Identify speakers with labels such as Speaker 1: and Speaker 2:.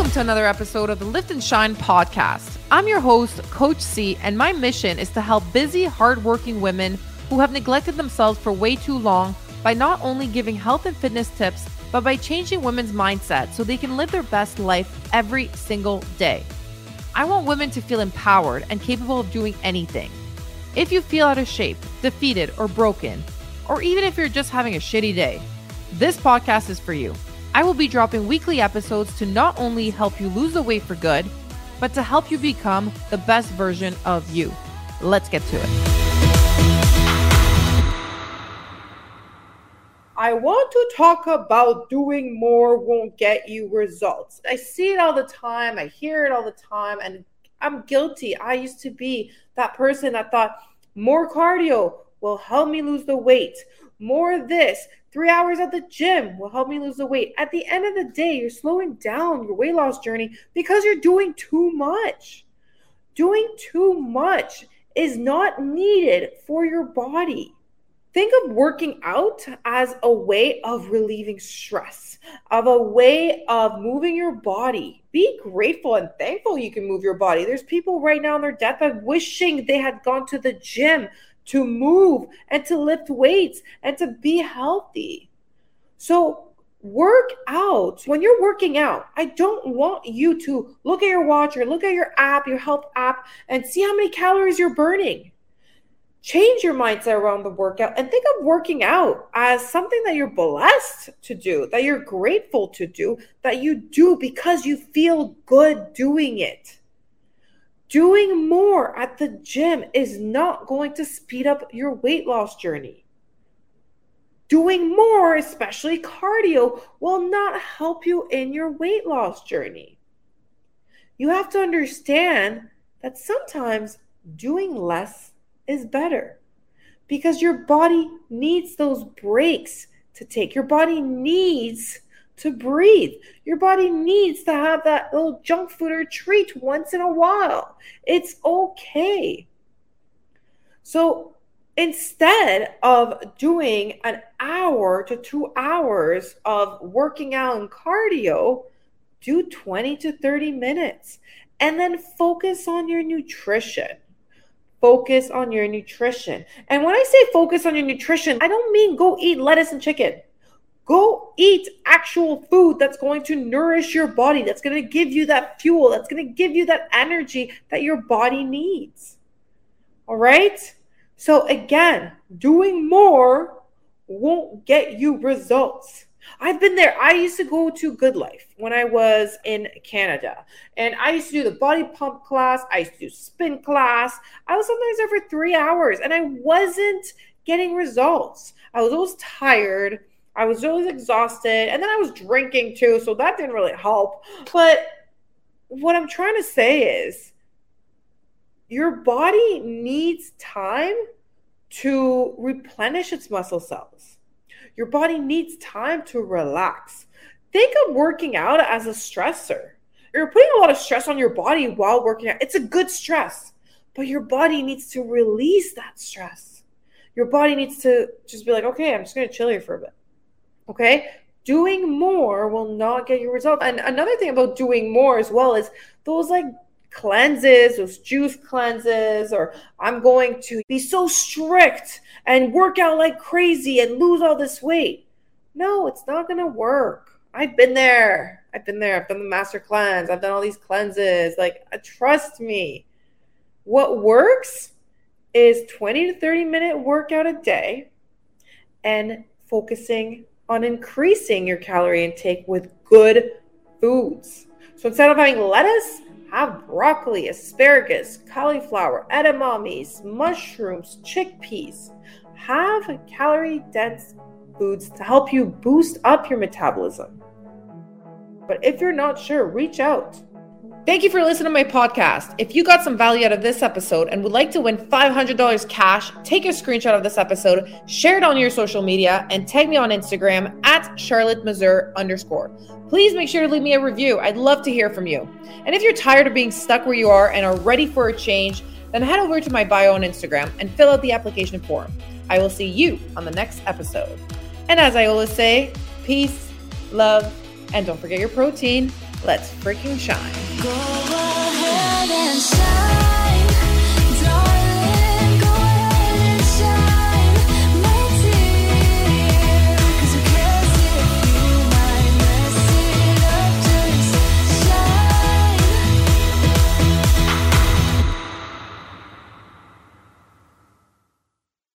Speaker 1: Welcome to another episode of the Lift and Shine podcast. I'm your host, Coach C, and my mission is to help busy, hardworking women who have neglected themselves for way too long by not only giving health and fitness tips, but by changing women's mindset so they can live their best life every single day. I want women to feel empowered and capable of doing anything. If you feel out of shape, defeated, or broken, or even if you're just having a shitty day, this podcast is for you. I will be dropping weekly episodes to not only help you lose the weight for good, but to help you become the best version of you. Let's get to it.
Speaker 2: I want to talk about doing more won't get you results. I see it all the time, I hear it all the time, and I'm guilty. I used to be that person that thought more cardio will help me lose the weight, more of this, Three hours at the gym will help me lose the weight. At the end of the day, you're slowing down your weight loss journey because you're doing too much. Doing too much is not needed for your body. Think of working out as a way of relieving stress, of a way of moving your body. Be grateful and thankful you can move your body. There's people right now on their deathbed wishing they had gone to the gym to move and to lift weights and to be healthy. So, work out. When you're working out, I don't want you to look at your watch or look at your app, your health app, and see how many calories you're burning. Change your mindset around the workout and think of working out as something that you're blessed to do, that you're grateful to do, that you do because you feel good doing it. Doing more at the gym is not going to speed up your weight loss journey. Doing more, especially cardio, will not help you in your weight loss journey. You have to understand that sometimes doing less is better because your body needs those breaks to take. Your body needs to breathe. Your body needs to have that little junk food or treat once in a while. It's okay. So instead of doing an hour to two hours of working out and cardio, do 20 to 30 minutes and then focus on your nutrition. Focus on your nutrition. And when I say focus on your nutrition, I don't mean go eat lettuce and chicken. Go eat actual food that's going to nourish your body, that's going to give you that fuel, that's going to give you that energy that your body needs. All right? So, again, doing more won't get you results. I've been there. I used to go to Good Life when I was in Canada. And I used to do the body pump class. I used to do spin class. I was sometimes there for three hours and I wasn't getting results. I was always tired. I was always exhausted. And then I was drinking too. So that didn't really help. But what I'm trying to say is your body needs time to replenish its muscle cells. Your body needs time to relax. Think of working out as a stressor. You're putting a lot of stress on your body while working out. It's a good stress, but your body needs to release that stress. Your body needs to just be like, okay, I'm just going to chill here for a bit. Okay. Doing more will not get you results. And another thing about doing more as well is those like cleanses, those juice cleanses, or I'm going to be so strict and work out like crazy and lose all this weight. No, it's not going to work. I've been there. I've been there. I've done the master cleanse. I've done all these cleanses. Like, uh, trust me. What works is 20 to 30 minute workout a day and focusing on increasing your calorie intake with good foods. So instead of having lettuce, have broccoli, asparagus, cauliflower, edamames, mushrooms, chickpeas. Have calorie dense foods to help you boost up your metabolism. But if you're not sure, reach out. Thank you for listening to my podcast. If you got some value out of this episode and would like to win $500 cash, take a screenshot of this episode, share it on your social media, and tag me on Instagram at Charlotte underscore. Please make sure to leave me a review. I'd love to hear from you. And if you're tired of being stuck where you are and are ready for a change, then head over to my bio on Instagram and fill out the application form. I will see you on the next episode. And as I always say, peace, love, and don't forget your protein. Let's freaking
Speaker 3: shine.